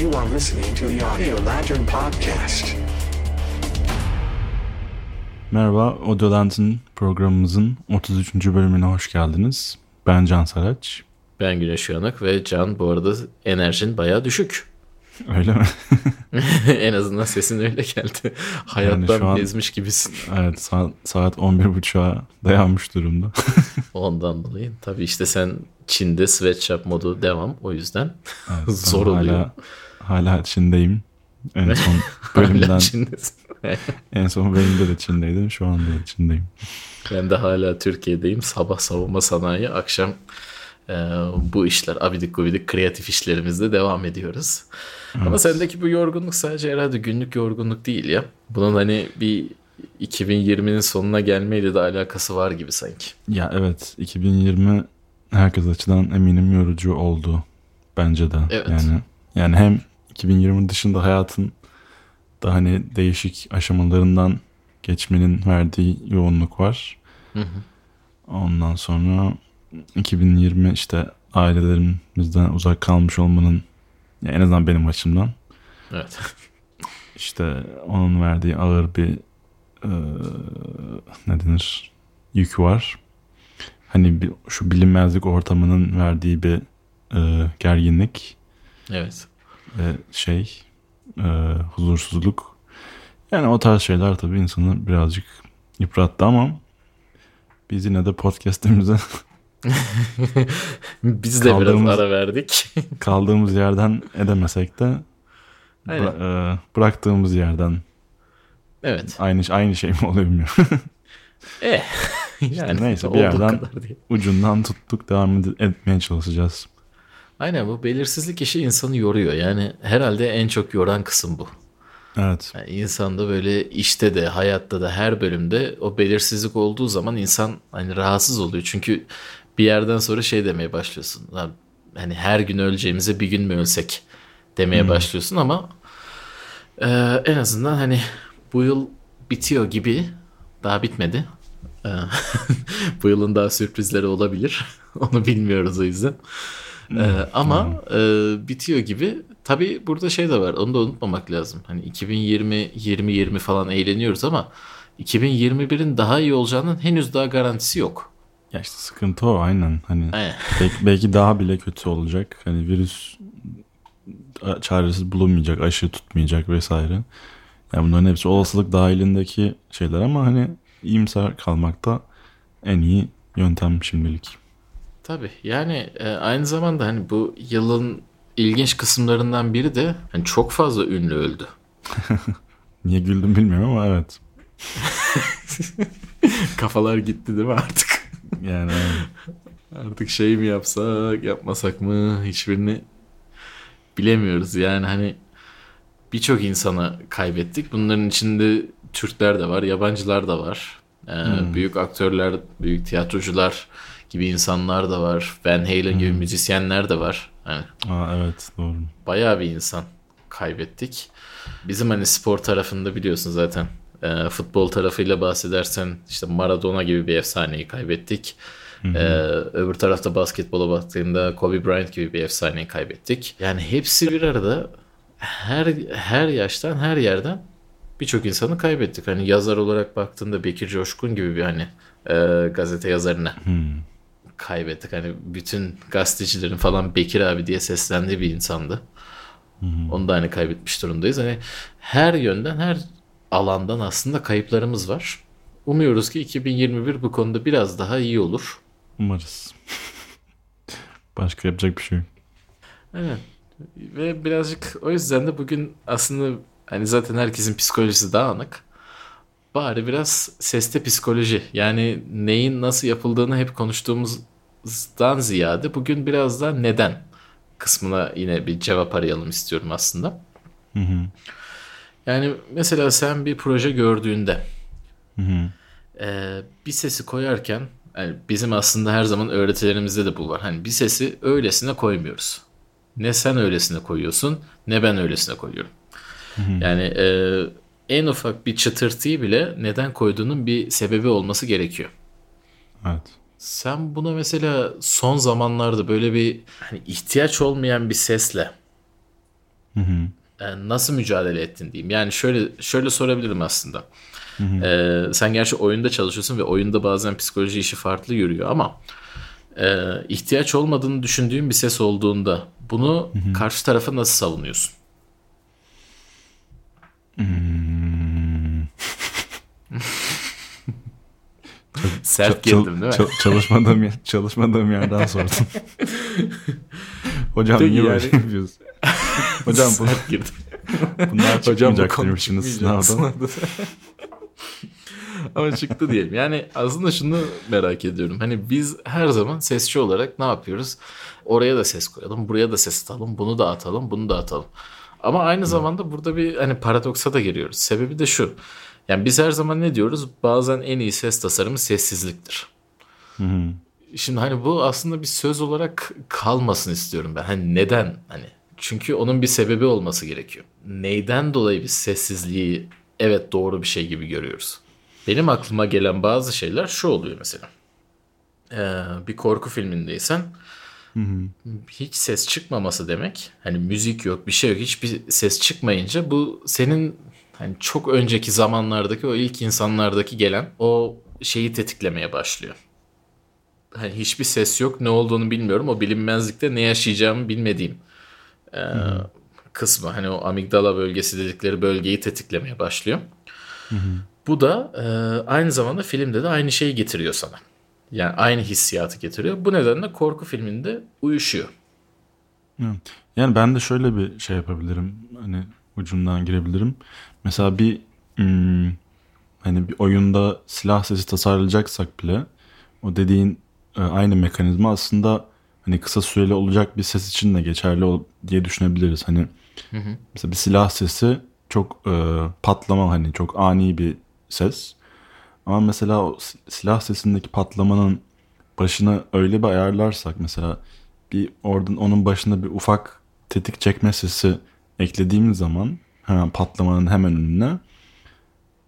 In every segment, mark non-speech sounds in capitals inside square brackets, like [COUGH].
You are listening to the Audio Lantern Podcast. Merhaba, Audio Lantern programımızın 33. bölümüne hoş geldiniz. Ben Can Saraç. Ben Güneş Uyanık ve Can bu arada enerjin bayağı düşük. [LAUGHS] Öyle mi? [LAUGHS] en azından sesin öyle geldi. Hayattan şu an- bezmiş gibisin. evet, saat, saat 11.30'a dayanmış durumda. [LAUGHS] Ondan dolayı. Tabii işte sen Çin'de sweatshop modu devam. O yüzden Evet, Zor oluyor. Hala, hala Çin'deyim. En son [LAUGHS] bölümden, [LAUGHS] en son bölümde de Çin'deydim. Şu anda da Çin'deyim. ben de hala Türkiye'deyim. Sabah savunma sanayi, akşam e, bu işler, abidik gubidik kreatif işlerimizde devam ediyoruz. Ama sendeki bu yorgunluk sadece herhalde günlük yorgunluk değil ya. Bunun hani bir 2020'nin sonuna gelmeyle de alakası var gibi sanki. Ya evet, 2020 herkes açıdan eminim yorucu oldu. Bence de. Evet. Yani, yani hem 2020 dışında hayatın da hani değişik aşamalarından geçmenin verdiği yoğunluk var. Hı hı. Ondan sonra 2020 işte ailelerimizden uzak kalmış olmanın ya en azından benim açımdan Evet. [LAUGHS] işte onun verdiği ağır bir e, ne denir yük var. Hani bir, şu bilinmezlik ortamının verdiği bir e, gerginlik Evet. Ve şey e, huzursuzluk. Yani o tarz şeyler tabii insanı birazcık yıprattı ama biz yine de podcast'imize [LAUGHS] Biz de Kaldığımız- biraz ara verdik. [LAUGHS] kaldığımız yerden edemesek de bıra- e, bıraktığımız yerden evet. aynı aynı şey mi oluyor bilmiyorum. [LAUGHS] Eh. yani neyse, bir yerden-. Ucundan tuttuk devam etmeye çalışacağız. Aynen bu belirsizlik işi insanı yoruyor. Yani herhalde en çok yoran kısım bu. Evet. Yani insanda böyle işte de hayatta da her bölümde o belirsizlik olduğu zaman insan hani rahatsız oluyor. Çünkü bir yerden sonra şey demeye başlıyorsun. Lan hani her gün öleceğimize bir gün mü ölsek demeye başlıyorsun ama e, en azından hani bu yıl bitiyor gibi daha bitmedi. E, [LAUGHS] bu yılın daha sürprizleri olabilir. [LAUGHS] Onu bilmiyoruz o yüzden. E, ama e, bitiyor gibi. Tabii burada şey de var. Onu da unutmamak lazım. Hani 2020 2020 falan eğleniyoruz ama 2021'in daha iyi olacağının henüz daha garantisi yok. Ya işte sıkıntı o aynen. Hani Aynen. belki, belki daha bile kötü olacak. Hani virüs çaresiz bulunmayacak, aşı tutmayacak vesaire. Yani bunların hepsi olasılık dahilindeki şeyler ama hani iyimser kalmak da en iyi yöntem şimdilik. Tabii yani e, aynı zamanda hani bu yılın ilginç kısımlarından biri de hani çok fazla ünlü öldü. [LAUGHS] Niye güldüm bilmiyorum ama evet. [LAUGHS] Kafalar gitti değil mi artık? Yani. Artık şey mi yapsak, yapmasak mı hiçbirini bilemiyoruz. Yani hani birçok insana kaybettik. Bunların içinde Türkler de var, yabancılar da var. Ee, Büyük aktörler, büyük tiyatrocular gibi insanlar da var. Van Halen gibi müzisyenler de var. Yani Aa, evet doğru. bayağı bir insan kaybettik. Bizim hani spor tarafında biliyorsun zaten e, futbol tarafıyla bahsedersen işte Maradona gibi bir efsaneyi kaybettik. E, öbür tarafta basketbola baktığında Kobe Bryant gibi bir efsaneyi kaybettik. Yani hepsi bir arada her her yaştan her yerden birçok insanı kaybettik. Hani yazar olarak baktığında Bekir Coşkun gibi bir hani e, gazete yazarını kaybettik. Hani bütün gazetecilerin falan Bekir abi diye seslendiği bir insandı. Onu da hani kaybetmiş durumdayız. Hani her yönden her alandan aslında kayıplarımız var. Umuyoruz ki 2021 bu konuda biraz daha iyi olur. Umarız. [LAUGHS] Başka yapacak bir şey yok. Evet. Ve birazcık o yüzden de bugün aslında hani zaten herkesin psikolojisi dağınık. Bari biraz seste psikoloji yani neyin nasıl yapıldığını hep konuştuğumuzdan ziyade bugün biraz da neden kısmına yine bir cevap arayalım istiyorum aslında. Yani mesela sen bir proje gördüğünde e, bir sesi koyarken yani bizim aslında her zaman öğretilerimizde de bu var. Hani bir sesi öylesine koymuyoruz. Ne sen öylesine koyuyorsun ne ben öylesine koyuyorum. Yani e, en ufak bir çıtırtıyı bile neden koyduğunun bir sebebi olması gerekiyor. Evet. Sen buna mesela son zamanlarda böyle bir hani ihtiyaç olmayan bir sesle E, nasıl mücadele ettin diyeyim. Yani şöyle şöyle sorabilirim aslında. E, sen gerçi oyunda çalışıyorsun ve oyunda bazen psikoloji işi farklı yürüyor ama e, ihtiyaç olmadığını düşündüğün bir ses olduğunda bunu karşı tarafa nasıl savunuyorsun? [LAUGHS] Sert girdim değil mi? çal- çalışmadığım, yer- çalışmadığım yerden sordum. [LAUGHS] Hocam Peki niye böyle yani- yapıyorsun? Hocam bu, Sert girdim. bunlar Hocam bu çıkmayacak demiştiniz çıkmayacak sınavdan. sınavda. [LAUGHS] Ama çıktı diyelim. Yani aslında şunu merak ediyorum. Hani biz her zaman sesçi olarak ne yapıyoruz? Oraya da ses koyalım, buraya da ses atalım, bunu da atalım, bunu da atalım. Ama aynı zamanda burada bir hani paradoksa da giriyoruz. Sebebi de şu. Yani biz her zaman ne diyoruz? Bazen en iyi ses tasarımı sessizliktir. Şimdi hani bu aslında bir söz olarak kalmasın istiyorum ben. Hani neden? Hani çünkü onun bir sebebi olması gerekiyor. Neyden dolayı biz sessizliği evet doğru bir şey gibi görüyoruz? Benim aklıma gelen bazı şeyler şu oluyor mesela. Ee, bir korku filmindeysen hiç ses çıkmaması demek. Hani müzik yok, bir şey yok, hiçbir ses çıkmayınca bu senin hani çok önceki zamanlardaki o ilk insanlardaki gelen o şeyi tetiklemeye başlıyor hani hiçbir ses yok ne olduğunu bilmiyorum o bilinmezlikte ne yaşayacağımı bilmediğim e, kısmı hani o amigdala bölgesi dedikleri bölgeyi tetiklemeye başlıyor. Bu da e, aynı zamanda filmde de aynı şeyi getiriyor sana. Yani aynı hissiyatı getiriyor. Bu nedenle korku filminde uyuşuyor. Yani ben de şöyle bir şey yapabilirim. Hani ucundan girebilirim. Mesela bir hmm, hani bir oyunda silah sesi tasarlayacaksak bile o dediğin e, aynı mekanizma aslında hani kısa süreli olacak bir ses için de geçerli ol- diye düşünebiliriz. Hani mesela bir silah sesi çok e, patlama hani çok ani bir ses. Ama mesela o si- silah sesindeki patlamanın başına öyle bir ayarlarsak mesela bir oradan onun başına bir ufak tetik çekme sesi eklediğimiz zaman hemen patlamanın hemen önüne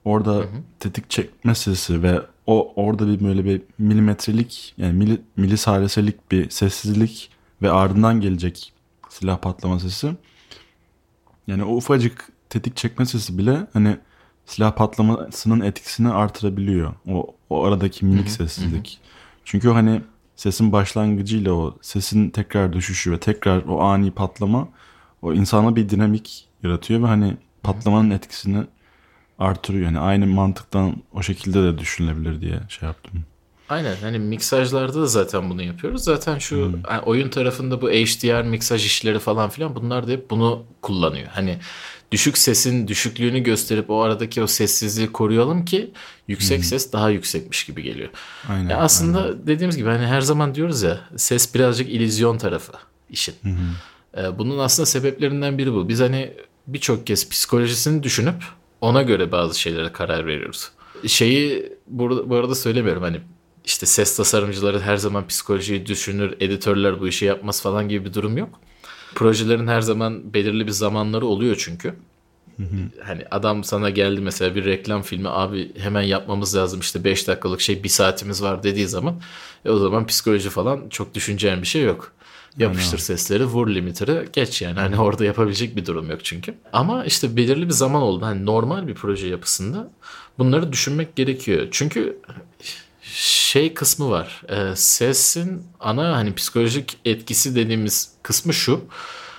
orada tetik çekme sesi ve o orada bir böyle bir milimetrelik yani mili, milisaliselik bir sessizlik ve ardından gelecek silah patlama sesi yani o ufacık tetik çekme sesi bile hani silah patlamasının etkisini artırabiliyor. O, o aradaki minik sessizlik. Çünkü hani sesin başlangıcıyla o sesin tekrar düşüşü ve tekrar o ani patlama o insana bir dinamik yaratıyor ve hani patlamanın etkisini artırıyor. Yani aynı mantıktan o şekilde de düşünülebilir diye şey yaptım. Aynen hani miksajlarda da zaten bunu yapıyoruz. Zaten şu yani oyun tarafında bu HDR miksaj işleri falan filan bunlar da hep bunu kullanıyor. Hani düşük sesin düşüklüğünü gösterip o aradaki o sessizliği koruyalım ki yüksek ses daha yüksekmiş gibi geliyor. Aynen, Ya aslında dediğimiz gibi hani her zaman diyoruz ya ses birazcık illüzyon tarafı işin. Ee, bunun aslında sebeplerinden biri bu. Biz hani birçok kez psikolojisini düşünüp ona göre bazı şeylere karar veriyoruz. Şeyi burada, bu arada söylemiyorum hani işte ses tasarımcıları her zaman psikolojiyi düşünür, editörler bu işi yapmaz falan gibi bir durum yok. Projelerin her zaman belirli bir zamanları oluyor çünkü. Hani adam sana geldi mesela bir reklam filmi abi hemen yapmamız lazım işte 5 dakikalık şey bir saatimiz var dediği zaman e o zaman psikoloji falan çok düşüneceğin bir şey yok. Yapıştır sesleri vur limiter'ı geç yani hani orada yapabilecek bir durum yok çünkü. Ama işte belirli bir zaman oldu hani normal bir proje yapısında bunları düşünmek gerekiyor. Çünkü şey kısmı var. E, sesin ana hani psikolojik etkisi dediğimiz kısmı şu.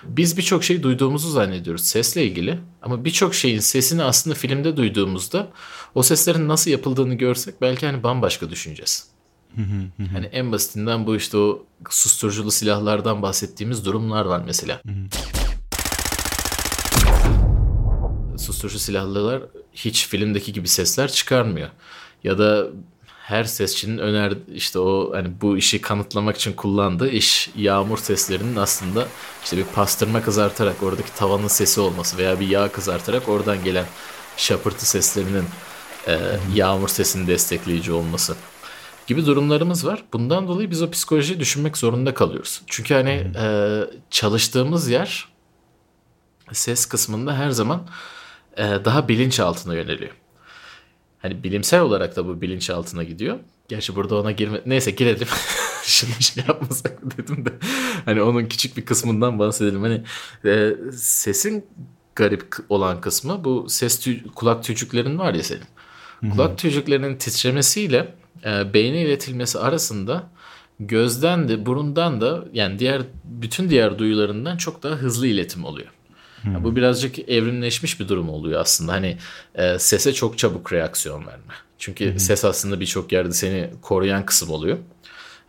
Biz birçok şey duyduğumuzu zannediyoruz sesle ilgili ama birçok şeyin sesini aslında filmde duyduğumuzda o seslerin nasıl yapıldığını görsek belki hani bambaşka düşüneceğiz. Hani en basitinden bu işte o susturuculu silahlardan bahsettiğimiz durumlar var mesela. Susturucu silahlılar hiç filmdeki gibi sesler çıkarmıyor. Ya da her sesçinin öner işte o hani bu işi kanıtlamak için kullandığı iş yağmur seslerinin aslında işte bir pastırma kızartarak oradaki tavanın sesi olması veya bir yağ kızartarak oradan gelen şapırtı seslerinin e, yağmur sesini destekleyici olması gibi durumlarımız var. Bundan dolayı biz o psikolojiyi düşünmek zorunda kalıyoruz. Çünkü hani e, çalıştığımız yer ses kısmında her zaman e, daha bilinçaltına yöneliyor. Hani bilimsel olarak da bu bilinçaltına gidiyor. Gerçi burada ona girme... Neyse girelim. [LAUGHS] Şimdi şey yapmasak dedim de. Hani onun küçük bir kısmından bahsedelim. Hani e, sesin garip olan kısmı bu ses tü- kulak tücüklerin var ya senin. Kulak tücüklerinin titremesiyle e, beyne iletilmesi arasında gözden de burundan da yani diğer bütün diğer duyularından çok daha hızlı iletim oluyor. Ya bu birazcık evrimleşmiş bir durum oluyor aslında. Hani e, sese çok çabuk reaksiyon verme. Çünkü ses aslında birçok yerde seni koruyan kısım oluyor.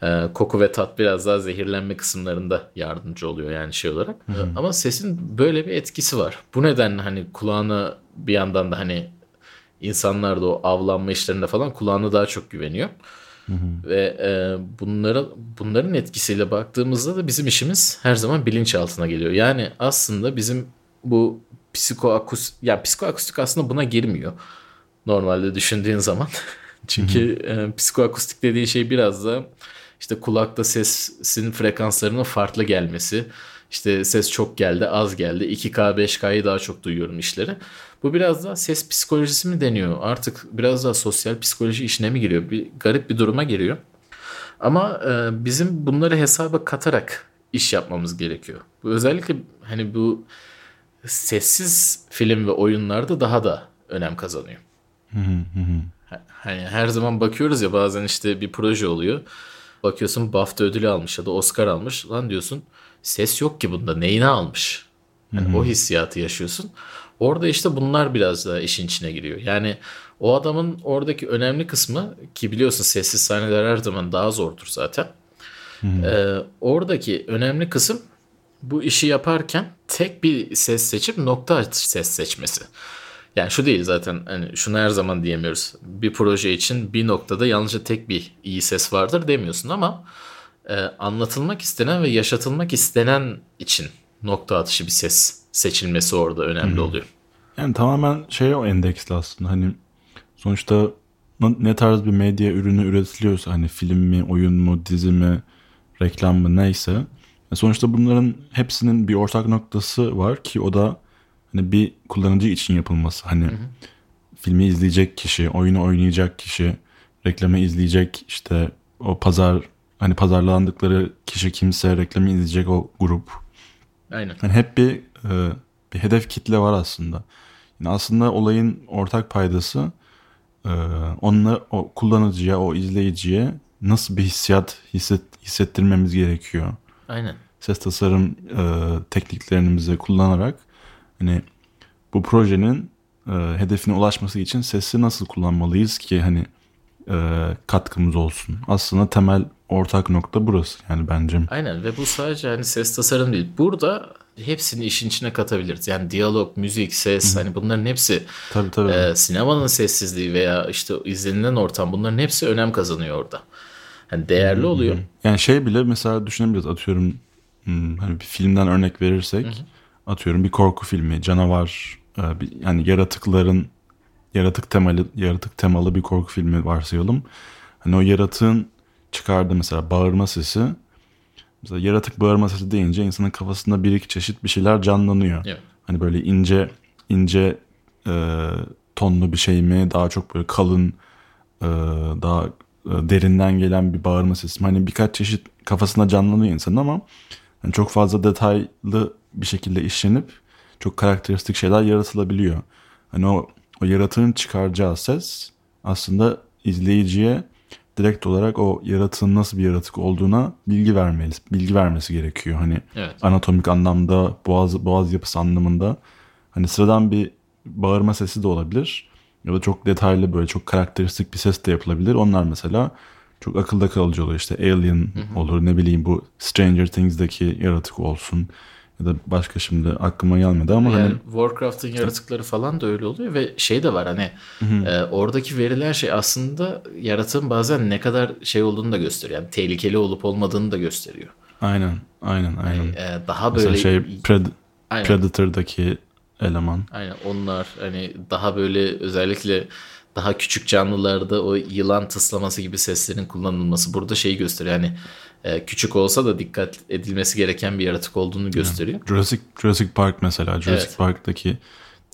E, koku ve tat biraz daha zehirlenme kısımlarında yardımcı oluyor yani şey olarak. E, Ama sesin böyle bir etkisi var. Bu nedenle hani kulağına bir yandan da hani insanlar da o avlanma işlerinde falan kulağına daha çok güveniyor. Ve e, bunlara bunların etkisiyle baktığımızda da bizim işimiz her zaman bilinçaltına geliyor. Yani aslında bizim bu psikoakustik yani psikoakustik aslında buna girmiyor. Normalde düşündüğün zaman. [LAUGHS] Çünkü e, psikoakustik dediği şey biraz da işte kulakta sesin frekanslarının farklı gelmesi. İşte ses çok geldi, az geldi. 2K, 5K'yı daha çok duyuyorum işleri. Bu biraz daha ses psikolojisi mi deniyor? Artık biraz daha sosyal psikoloji işine mi giriyor? Bir garip bir duruma giriyor. Ama e, bizim bunları hesaba katarak iş yapmamız gerekiyor. Bu özellikle hani bu sessiz film ve oyunlarda daha da önem kazanıyor. Ha- Hani her zaman bakıyoruz ya bazen işte bir proje oluyor. Bakıyorsun BAFTA ödülü almış ya da Oscar almış. Lan diyorsun ses yok ki bunda neyini almış? Yani o hissiyatı yaşıyorsun. Orada işte bunlar biraz da işin içine giriyor. Yani o adamın oradaki önemli kısmı ki biliyorsun sessiz sahneler her zaman daha zordur zaten. Ee, oradaki önemli kısım bu işi yaparken tek bir ses seçip nokta atışı ses seçmesi. Yani şu değil zaten hani şunu her zaman diyemiyoruz. Bir proje için bir noktada yalnızca tek bir iyi ses vardır demiyorsun ama e, anlatılmak istenen ve yaşatılmak istenen için nokta atışı bir ses seçilmesi orada önemli oluyor. Yani tamamen şey o endeksli aslında hani sonuçta ne tarz bir medya ürünü üretiliyorsa hani film mi, oyun mu, dizi mi, reklam mı neyse e sonuçta bunların hepsinin bir ortak noktası var ki o da hani bir kullanıcı için yapılması. Hani filmi izleyecek kişi, oyunu oynayacak kişi, reklamı izleyecek işte o pazar hani pazarlandıkları kişi kimse reklamı izleyecek o grup. Aynen. Yani hep bir e, bir hedef kitle var aslında. Yani aslında olayın ortak paydası e, onunla o kullanıcıya, o izleyiciye nasıl bir hissiyat hisset, hissettirmemiz gerekiyor. Aynen. Ses tasarım e, tekniklerimizi kullanarak hani bu projenin e, hedefine ulaşması için sesi nasıl kullanmalıyız ki hani e, katkımız olsun. Aslında temel ortak nokta burası yani bence. Aynen ve bu sadece hani ses tasarım değil. Burada hepsini işin içine katabiliriz. Yani diyalog, müzik, ses hani bunların hepsi Tabii tabii. e, sinemanın sessizliği veya işte izlenilen ortam bunların hepsi önem kazanıyor orada. Hani değerli oluyor. Yani şey bile mesela düşünebiliriz atıyorum hmm, hani bir filmden örnek verirsek atıyorum bir korku filmi canavar e, bir, yani yaratıkların yaratık temalı yaratık temalı bir korku filmi varsayalım. Hani o yaratığın çıkardığı mesela bağırma sesi mesela yaratık bağırma sesi deyince insanın kafasında bir iki çeşit bir şeyler canlanıyor. Evet. Hani böyle ince ince e, tonlu bir şey mi daha çok böyle kalın e, daha e, derinden gelen bir bağırma sesi? Hani birkaç çeşit kafasında canlanıyor insanın ama hani çok fazla detaylı bir şekilde işlenip çok karakteristik şeyler yaratılabiliyor. Hani o, o yaratığın çıkaracağı ses aslında izleyiciye direkt olarak o yaratığın nasıl bir yaratık olduğuna bilgi vermeli, bilgi vermesi gerekiyor. Hani Evet. anatomik anlamda, boğaz boğaz yapısı anlamında hani sıradan bir bağırma sesi de olabilir ya da çok detaylı böyle çok karakteristik bir ses de yapılabilir. Onlar mesela çok akılda kalıcı oluyor. İşte Alien olur ne bileyim bu Stranger Things'deki yaratık olsun ya da başka şimdi aklıma gelmedi ama Yani hani Warcraft'ın yaratıkları falan da öyle oluyor ve şey de var hani e, oradaki verilen şey aslında yaratığın bazen ne kadar şey olduğunu da gösteriyor. Yani tehlikeli olup olmadığını da gösteriyor. aynen aynen aynen. E, daha Mesela böyle şey Pred- Aynen. Predator'daki eleman. Aynen onlar hani daha böyle özellikle daha küçük canlılarda o yılan tıslaması gibi seslerin kullanılması burada şeyi gösteriyor. Yani e, küçük olsa da dikkat edilmesi gereken bir yaratık olduğunu gösteriyor. Jurassic Jurassic Park mesela Jurassic Evet. Park'taki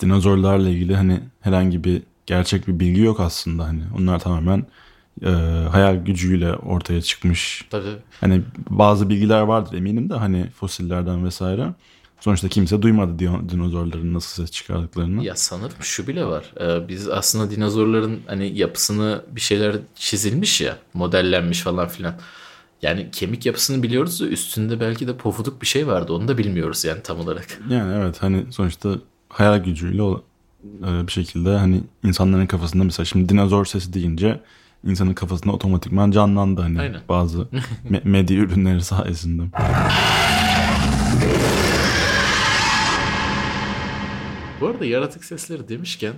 dinozorlarla ilgili hani herhangi bir gerçek bir bilgi yok aslında hani. Onlar tamamen e, hayal gücüyle ortaya çıkmış. Tabii. Hani bazı bilgiler vardır eminim de hani fosillerden vesaire. Sonuçta kimse duymadı dinozorların nasıl ses çıkardıklarını. Ya sanırım şu bile var. Ee, biz aslında dinozorların hani yapısını bir şeyler çizilmiş ya, modellenmiş falan filan. Yani kemik yapısını biliyoruz da üstünde belki de pofuduk bir şey vardı. Onu da bilmiyoruz yani tam olarak. Yani evet hani sonuçta hayal gücüyle e, bir şekilde hani insanların kafasında mesela şimdi dinozor sesi deyince insanın kafasında otomatikman canlandı hani Aynen. bazı [LAUGHS] me- medya ürünleri sayesinde. Bu arada yaratık sesleri demişken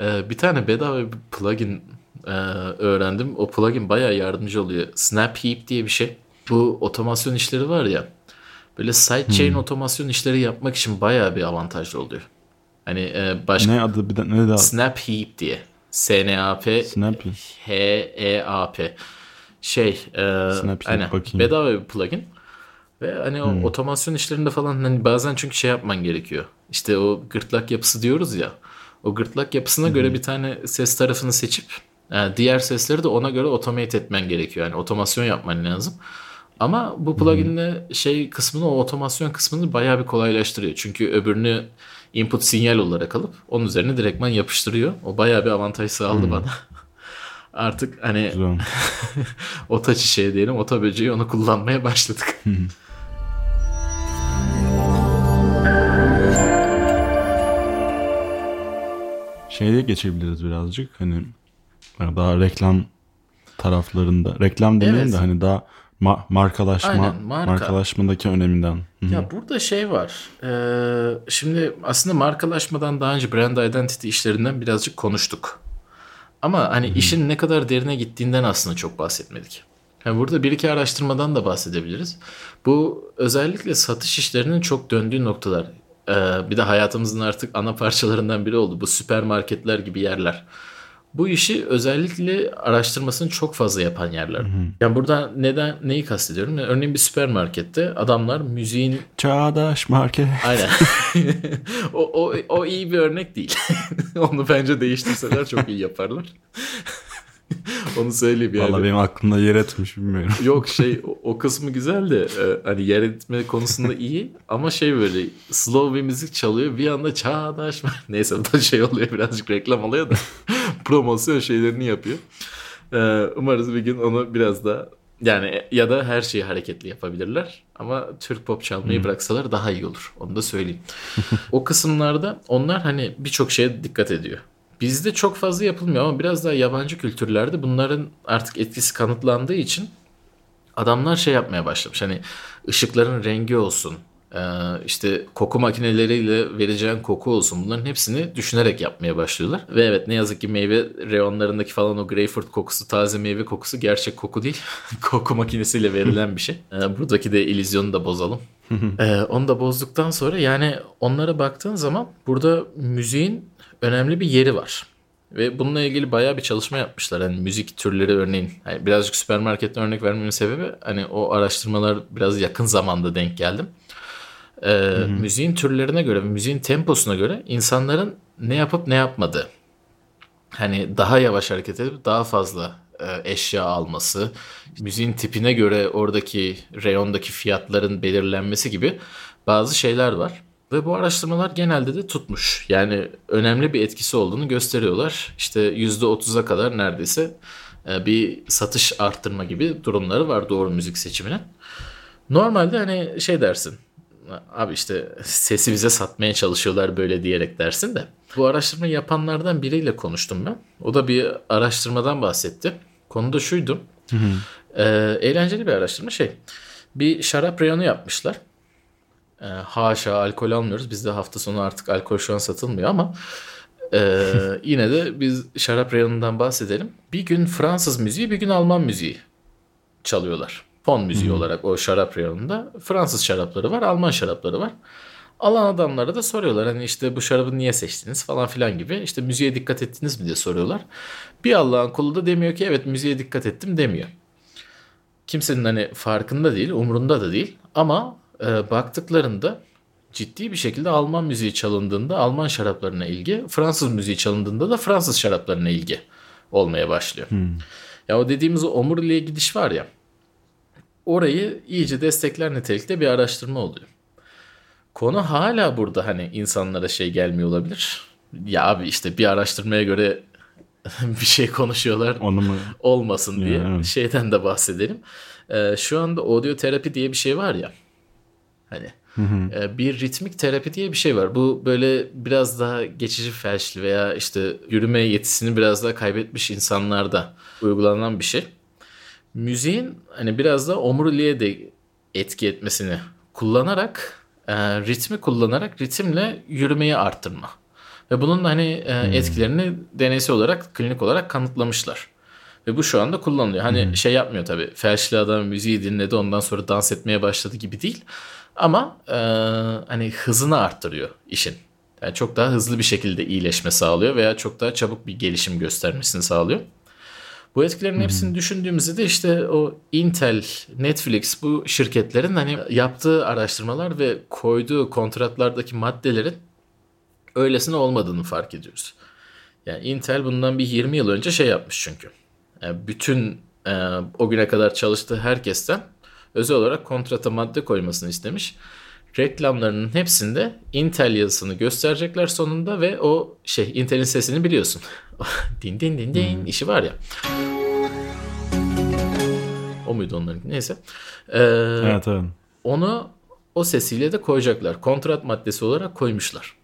e, bir tane bedava bir plugin e, öğrendim. O plugin bayağı yardımcı oluyor. Snap Heap diye bir şey. Bu otomasyon işleri var ya. Böyle sidechain otomasyon işleri yapmak için bayağı bir avantajlı oluyor. Hani e, başka Ne adı bir de ne daha Snap Heap diye. S-N-A-P Snap Heap. Şey, e, Snap Heap, aynen, bakayım. bedava bir plugin. Ve hani o otomasyon işlerinde falan hani bazen çünkü şey yapman gerekiyor. İşte o gırtlak yapısı diyoruz ya. O gırtlak yapısına göre bir tane ses tarafını seçip e, diğer sesleri de ona göre automate etmen gerekiyor. Yani otomasyon yapman lazım. Ama bu pluginle şey kısmını o otomasyon kısmını bayağı bir kolaylaştırıyor. Çünkü öbürünü input sinyal olarak alıp onun üzerine direktman yapıştırıyor. O bayağı bir avantaj sağladı bana. [LAUGHS] Artık hani Güzel. [LAUGHS] ota çiçeği diyelim ota böceği onu kullanmaya başladık. Şeye geçebiliriz birazcık hani daha reklam taraflarında reklam demeyelim Evet. de hani daha ma- markalaşma Aynen, marka. markalaşmadaki öneminden. Hı hı. Ya burada şey var. Ee, şimdi aslında markalaşmadan daha önce brand identity işlerinden birazcık konuştuk. Ama hani işin ne kadar derine gittiğinden aslında çok bahsetmedik. Yani burada bir iki araştırmadan da bahsedebiliriz. Bu özellikle satış işlerinin çok döndüğü noktalar. Ee, bir de hayatımızın artık ana parçalarından biri oldu. Bu süpermarketler gibi yerler. Bu işi özellikle araştırmasını çok fazla yapan yerler. Yani burada neden neyi kastediyorum? Yani örneğin bir süpermarkette adamlar müziğin Çağdaş market. Aynen. [LAUGHS] [LAUGHS] o, o, o iyi bir örnek değil. [LAUGHS] Onu bence değiştirseler çok iyi yaparlar. [LAUGHS] Onu söyleyeyim yani. Valla benim aklımda yer etmiş bilmiyorum. [LAUGHS] Yok şey o, o kısmı güzel de e, hani yer etme konusunda iyi ama şey böyle slow bir müzik çalıyor bir anda çağdaş [LAUGHS] neyse bu da şey oluyor birazcık reklam oluyor da promosyon şeylerini yapıyor. E, umarız bir gün onu biraz da yani ya da her şeyi hareketli yapabilirler ama Türk pop çalmayı bıraksalar daha iyi olur. Onu da söyleyeyim. o kısımlarda onlar hani birçok şeye dikkat ediyor. Bizde çok fazla yapılmıyor ama biraz daha yabancı kültürlerde bunların artık etkisi kanıtlandığı için adamlar şey yapmaya başlamış. Hani ışıkların rengi olsun, e, işte koku makineleriyle vereceğin koku olsun. Bunların hepsini düşünerek yapmaya başlıyorlar. Ve evet ne yazık ki meyve reyonlarındaki falan o greyfurt kokusu, taze meyve kokusu gerçek koku değil. [LAUGHS] koku makinesiyle verilen bir şey. E, Buradaki de illüzyonu da bozalım. E, Onu da bozduktan sonra yani onlara baktığın zaman burada müziğin önemli bir yeri var. Ve bununla ilgili bayağı bir çalışma yapmışlar. Hani müzik türleri örneğin. Hani birazcık süpermarketten örnek vermemin sebebi hani o araştırmalar biraz yakın zamanda denk geldim. Ee, müziğin türlerine göre müziğin temposuna göre insanların ne yapıp ne yapmadığı. Hani daha yavaş hareket edip daha fazla eşya alması, müziğin tipine göre oradaki reyondaki fiyatların belirlenmesi gibi bazı şeyler var. Ve bu araştırmalar genelde de tutmuş. Yani önemli bir etkisi olduğunu gösteriyorlar. İşte %30'a kadar neredeyse e, bir satış arttırma gibi durumları var doğru müzik seçiminin. Normalde hani şey dersin. Abi işte sesi bize satmaya çalışıyorlar böyle diyerek dersin de. Bu araştırma yapanlardan biriyle konuştum ben. O da bir araştırmadan bahsetti. Konu da şuydu. Ee, eğlenceli bir araştırma şey. Bir şarap reyonu yapmışlar. Ee, haşa alkol almıyoruz. Bizde hafta sonu artık alkol şu an satılmıyor ama e, [LAUGHS] yine de biz şarap reyonundan bahsedelim. Bir gün Fransız müziği bir gün Alman müziği çalıyorlar. Fon müziği olarak o şarap reyonunda Fransız şarapları var, Alman şarapları var. Alan adamlara da soruyorlar hani işte bu şarabı niye seçtiniz falan filan gibi. İşte müziğe dikkat ettiniz mi diye soruyorlar. Bir Allah'ın kulu da demiyor ki evet müziğe dikkat ettim demiyor. Kimsenin hani farkında değil, umrunda da değil. Ama e, baktıklarında ciddi bir şekilde Alman müziği çalındığında Alman şaraplarına ilgi, Fransız müziği çalındığında da Fransız şaraplarına ilgi olmaya başlıyor. Ya o dediğimiz o omuriliğe gidiş var ya. Orayı iyice destekler nitelikte bir araştırma oluyor. Konu hala burada hani insanlara şey gelmiyor olabilir. Ya abi işte bir araştırmaya göre [LAUGHS] bir şey konuşuyorlar Onu mu? olmasın diye Ya, evet. şeyden de bahsedelim. Ee, şu anda audio terapi diye bir şey var ya. Hani e, bir ritmik terapi diye bir şey var. Bu böyle biraz daha geçici felçli veya işte yürüme yetisini biraz daha kaybetmiş insanlarda uygulanan bir şey. Müziğin hani biraz da omuriliğe de etki etmesini kullanarak e, ritmi kullanarak ritimle yürümeyi arttırma. Ve bunun da hani e, etkilerini deneysel olarak klinik olarak kanıtlamışlar. Ve bu şu anda kullanılıyor. Hani şey yapmıyor tabii. Felçli adam müziği dinledi ondan sonra dans etmeye başladı gibi değil. Ama e, hani hızını arttırıyor işin. Yani çok daha hızlı bir şekilde iyileşme sağlıyor veya çok daha çabuk bir gelişim göstermesini sağlıyor. Bu etkilerin hepsini düşündüğümüzde de işte o Intel, Netflix bu şirketlerin hani yaptığı araştırmalar ve koyduğu kontratlardaki maddelerin öylesine olmadığını fark ediyoruz. Yani Intel bundan bir 20 yıl önce şey yapmış çünkü. Yani bütün e, o güne kadar çalıştığı herkesten özel olarak kontrata madde koymasını istemiş. Reklamlarının hepsinde Intel yazısını gösterecekler sonunda ve o şey Intel'in sesini biliyorsun. [LAUGHS] din din din din işi var ya. O muydu onların? Neyse. Ee, Evet evet. onu o sesiyle de koyacaklar. Kontrat maddesi olarak koymuşlar.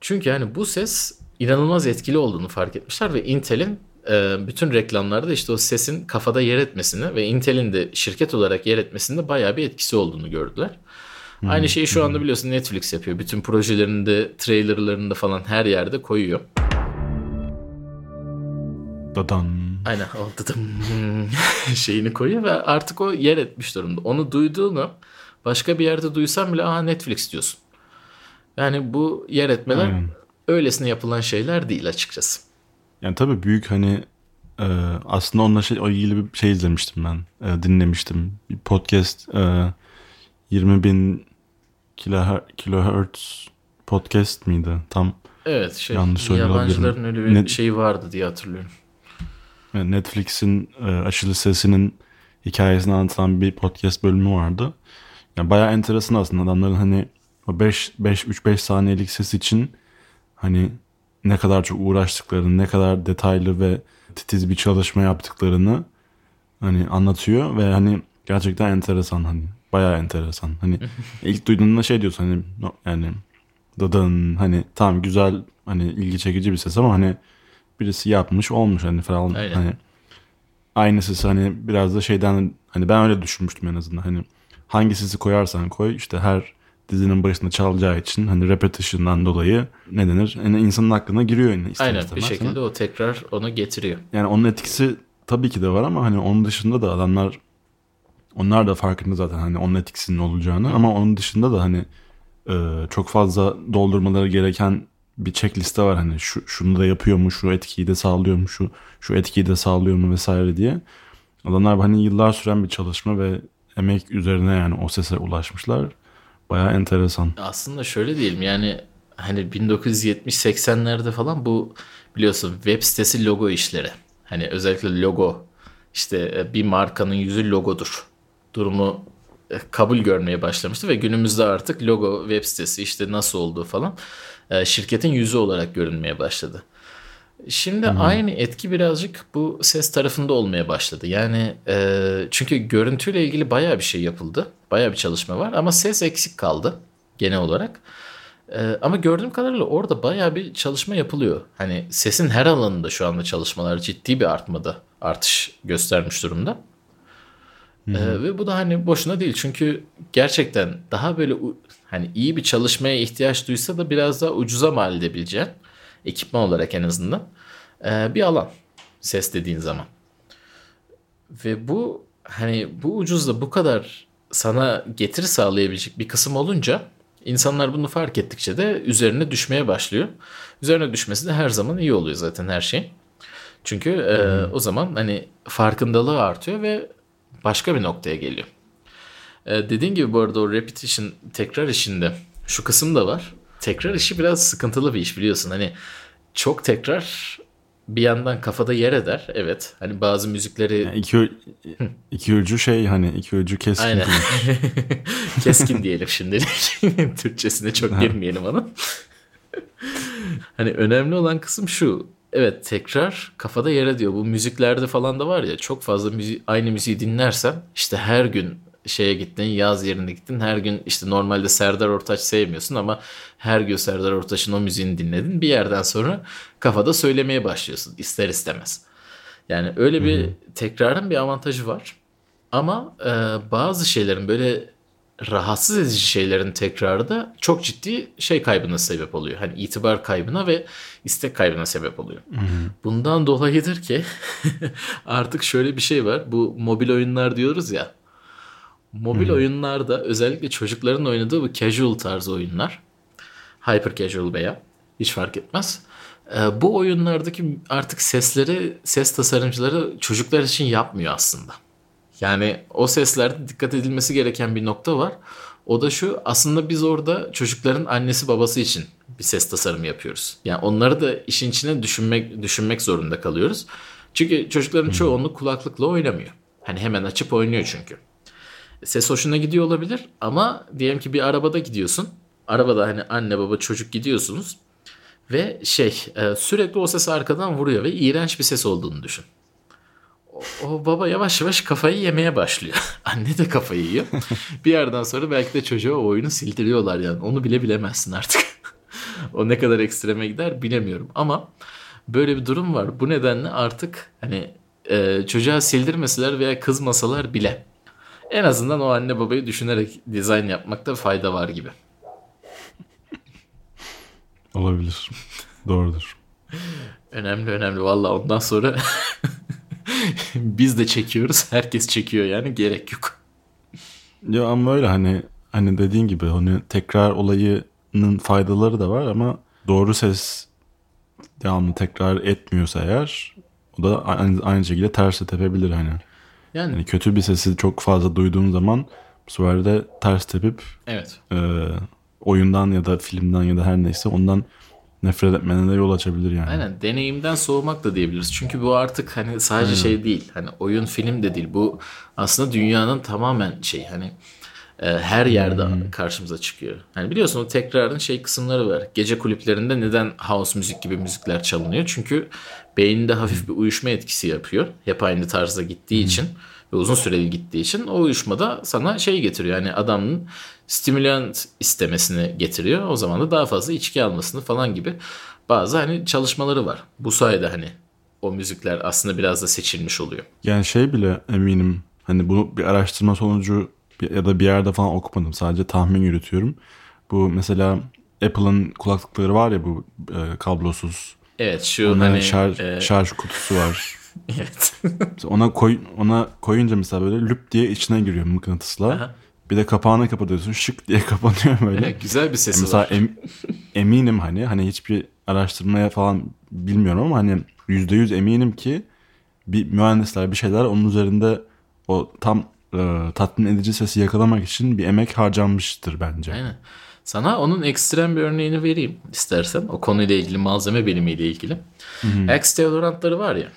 Çünkü yani bu ses inanılmaz etkili olduğunu fark etmişler ve Intel'in e, bütün reklamlarda işte o sesin kafada yer etmesini ve Intel'in de şirket olarak yer etmesinde bayağı bir etkisi olduğunu gördüler. Aynı şeyi şu anda biliyorsun Netflix yapıyor. Bütün projelerinde, trailerlarında falan her yerde koyuyor. Dadan. Aynen o dıdım [LAUGHS] şeyini koyuyor ve artık o yer etmiş durumda. Onu duyduğunu başka bir yerde duysan bile aha Netflix diyorsun. Yani bu yer etmeler Aynen. öylesine yapılan şeyler değil açıkçası. Yani tabii büyük hani e, aslında onunla şey, o ilgili bir şey izlemiştim ben. E, dinlemiştim. Bir podcast e, 20 bin kilohertz podcast miydi? Tam Evet şey Yanlış yabancıların öyle bir Ne- şeyi vardı diye hatırlıyorum. Netflix'in e, aşırı sesinin hikayesini anlatan bir podcast bölümü vardı. Yani bayağı enteresan aslında adamların hani o 5 5 3 5 saniyelik ses için hani ne kadar çok uğraştıklarını, ne kadar detaylı ve titiz bir çalışma yaptıklarını hani anlatıyor ve hani gerçekten enteresan hani bayağı enteresan. Hani [LAUGHS] ilk duyduğunda şey diyorsun hani no- yani dadan hani tam güzel hani ilgi çekici bir ses ama hani birisi yapmış olmuş hani falan Aynen. hani aynı sesi hani biraz da şeyden hani ben öyle düşünmüştüm en azından hani hangi sesi koyarsan koy işte her dizinin başında çalacağı için hani repetition'dan dolayı ne denir yani insanın aklına giriyor yine ister Aynen bir şekilde o tekrar onu getiriyor. Yani onun etkisi tabii ki de var ama hani onun dışında da adamlar onlar da farkında zaten hani onun etkisinin olacağını ama onun dışında da hani e, çok fazla doldurmaları gereken bir checkliste var hani şu şunu da yapıyor mu şu etkiyi de sağlıyor mu şu şu etkiyi de sağlıyor mu vesaire diye. Adamlar hani yıllar süren bir çalışma ve emek üzerine yani o sese ulaşmışlar. Bayağı enteresan. Aslında şöyle diyelim yani hani 1970-80'lerde falan bu biliyorsun web sitesi logo işleri. Hani özellikle logo işte e, bir markanın yüzü logodur. Durumu e, kabul görmeye başlamıştı ve günümüzde artık logo web sitesi işte nasıl olduğu falan e, şirketin yüzü olarak görünmeye başladı. Şimdi aynı etki birazcık bu ses tarafında olmaya başladı. Yani e, çünkü görüntüyle ilgili bayağı bir şey yapıldı. Bayağı bir çalışma var ama ses eksik kaldı genel olarak. E, ama gördüğüm kadarıyla orada bayağı bir çalışma yapılıyor. Hani sesin her alanında şu anda çalışmalar ciddi bir artmada artış göstermiş durumda. E, ve bu da hani boşuna değil çünkü gerçekten daha böyle hani iyi bir çalışmaya ihtiyaç duysa da biraz daha ucuza mal edebileceğin ekipman olarak en azından e, bir alan ses dediğin zaman. Ve bu hani bu ucuzda bu kadar sana getiri sağlayabilecek bir kısım olunca insanlar bunu fark ettikçe de üzerine düşmeye başlıyor. Üzerine düşmesi de her zaman iyi oluyor zaten her şey. Çünkü e, o zaman hani farkındalığı artıyor ve başka bir noktaya geliyor. E, dediğin gibi bu arada o repetition tekrar işinde şu kısım da var. Tekrar işi biraz sıkıntılı bir iş biliyorsun. Hani çok tekrar bir yandan kafada yer eder. Evet. Hani bazı müzikleri Yani iki, iki ucu şey hani iki ucu keskin. Aynen. [LAUGHS] Keskin diyelim şimdilik. [LAUGHS] Türkçesine çok girmeyelim ama. hani önemli olan kısım şu. Evet tekrar kafada yer ediyor. Bu müziklerde falan da var ya çok fazla müzi aynı müziği dinlersen işte her gün şeye gittin yaz yerine gittin her gün işte normalde Serdar Ortaç sevmiyorsun ama her gün Serdar Ortaç'ın o müziğini dinledin bir yerden sonra kafada söylemeye başlıyorsun ister istemez. Yani öyle bir tekrarın bir avantajı var. Ama e, bazı şeylerin böyle rahatsız edici şeylerin tekrarı da çok ciddi şey kaybına sebep oluyor. Hani itibar kaybına ve istek kaybına sebep oluyor. Bundan dolayıdır ki [LAUGHS] artık şöyle bir şey var. Bu mobil oyunlar diyoruz ya. Mobil oyunlarda özellikle çocukların oynadığı bu casual tarzı oyunlar. Hyper casual veya hiç fark etmez. Ee, bu oyunlardaki artık sesleri ses tasarımcıları çocuklar için yapmıyor aslında. Yani o seslerde dikkat edilmesi gereken bir nokta var. O da şu aslında biz orada çocukların annesi babası için bir ses tasarımı yapıyoruz. Yani onları da işin içine düşünmek düşünmek zorunda kalıyoruz. Çünkü çocukların çoğunluk kulaklıkla oynamıyor. Hani hemen açıp oynuyor çünkü. Ses hoşuna gidiyor olabilir ama diyelim ki bir arabada gidiyorsun. Arabada hani anne baba çocuk gidiyorsunuz. Ve şey e, sürekli o ses arkadan vuruyor ve iğrenç bir ses olduğunu düşün. O, baba yavaş yavaş kafayı yemeye başlıyor. [LAUGHS] Anne de kafayı yiyor. [LAUGHS] bir yerden sonra belki de çocuğa o oyunu sildiriyorlar yani. Onu bile bilemezsin artık. [LAUGHS] o ne kadar ekstreme gider bilemiyorum. Ama böyle bir durum var. Bu nedenle artık hani e, çocuğa sildirmeseler veya kızmasalar bile en azından o anne babayı düşünerek dizayn yapmakta fayda var gibi. Olabilir. Doğrudur. Önemli önemli valla ondan sonra [LAUGHS] biz de çekiyoruz. Herkes çekiyor yani gerek yok. Ya ama öyle hani hani dediğin gibi hani tekrar olayının faydaları da var ama doğru ses devamlı tekrar etmiyorsa eğer o da aynı, aynı şekilde terse tepebilir hani. Yani Yani kötü bir sesi çok fazla duyduğun zaman bu sefer de ters tepip evet. e, oyundan ya da filmden ya da her neyse ondan nefret etmene de yol açabilir yani. Aynen deneyimden soğumak da diyebiliriz. Çünkü bu artık hani sadece şey değil. Hani oyun film de değil. Bu aslında dünyanın tamamen şey hani e, her yerde karşımıza çıkıyor. Hani biliyorsun o tekrarın şey kısımları var. Gece kulüplerinde neden house müzik gibi müzikler çalınıyor? Çünkü beyinde hafif bir uyuşma etkisi yapıyor. Hep aynı tarzda gittiği için ve uzun süreli gittiği için o uyuşmada sana şey getiriyor. Yani adamın stimülant istemesini getiriyor. O zaman da daha fazla içki almasını falan gibi bazı hani çalışmaları var. Bu sayede hani o müzikler aslında biraz da seçilmiş oluyor. Yani şey bile eminim hani bunu bir araştırma sonucu ya da bir yerde falan okumadım. Sadece tahmin yürütüyorum. Bu mesela Apple'ın kulaklıkları var ya bu e, kablosuz. Evet şu Ona hani şarj, e, şarj kutusu var. [LAUGHS] evet. Ona koy ona koyunca mesela böyle lüp diye içine giriyor mıknatısla. Aha. Bir de kapağını kapatıyorsun şık diye [LAUGHS] kapanıyor böyle. Evet, güzel bir sesi mesela var. em- eminim hani hani hiçbir araştırmaya falan bilmiyorum ama hani yüzde yüz eminim ki bir mühendisler bir şeyler onun üzerinde o tam e, tatmin edici sesi yakalamak için bir emek harcanmıştır bence. Aynen. Sana onun ekstrem bir örneğini vereyim istersen. O konuyla ilgili malzeme bilimiyle ilgili. Axe deodorantları var ya.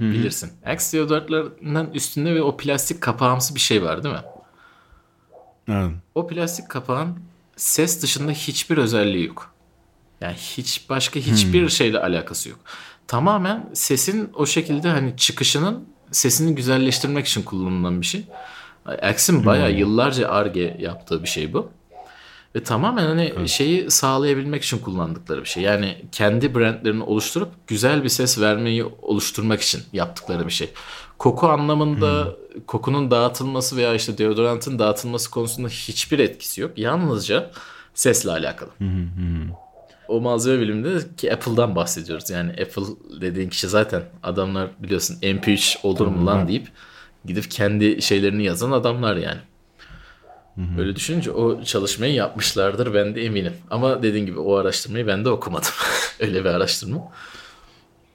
Bilirsin. Axe deodorantlarının üstünde ve o plastik kapağımsı bir şey var değil mi? Evet. O plastik kapağın ses dışında hiçbir özelliği yok. Yani hiç başka hiçbir şeyle alakası yok. Tamamen sesin o şekilde hani çıkışının sesini güzelleştirmek için kullanılan bir şey. Axe'in bayağı yıllarca arge yaptığı bir şey bu. Ve tamamen hani şeyi sağlayabilmek için kullandıkları bir şey. Yani kendi brandlerini oluşturup güzel bir ses vermeyi oluşturmak için yaptıkları bir şey. Koku anlamında kokunun dağıtılması veya işte deodorantın dağıtılması konusunda hiçbir etkisi yok. Yalnızca sesle alakalı. O malzeme biliminde ki Apple'dan bahsediyoruz. Yani Apple dediğin kişi zaten adamlar biliyorsun MP3 olur mu lan deyip gidip kendi şeylerini yazan adamlar yani. Öyle düşününce o çalışmayı yapmışlardır ben de eminim. Ama dediğin gibi o araştırmayı ben de okumadım. [LAUGHS] Öyle bir araştırma.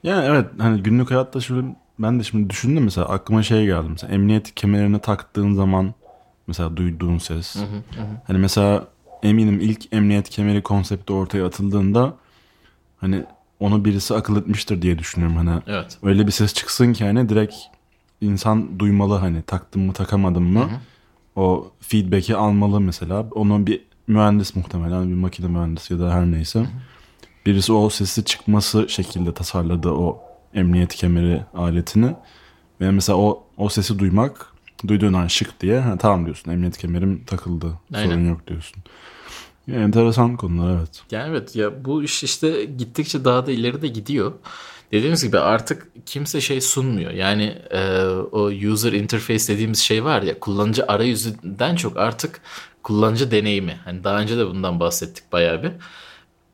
Yani evet hani günlük hayatta şöyle ben de şimdi düşündüm mesela aklıma şey geldi mesela emniyet kemerini taktığın zaman mesela duyduğun ses. Hani mesela eminim ilk emniyet kemeri konsepti ortaya atıldığında hani onu birisi akıl etmiştir diye düşünüyorum hani. Evet. Öyle bir ses çıksın ki hani direkt insan duymalı hani taktım mı takamadım mı o feedback'i almalı mesela. Onu bir mühendis muhtemelen bir makine mühendisi ya da her neyse. Birisi o sesi çıkması şekilde tasarladı o emniyet kemeri aletini. Ve mesela o, o sesi duymak duyduğun an şık diye ha, tamam diyorsun emniyet kemerim takıldı Aynen. sorun yok diyorsun. Ya, enteresan konular evet. Yani evet ya bu iş işte gittikçe daha da ileri de gidiyor. Dediğimiz gibi artık kimse şey sunmuyor. Yani e, o user interface dediğimiz şey var ya kullanıcı arayüzünden çok artık kullanıcı deneyimi. Hani daha önce de bundan bahsettik bayağı bir.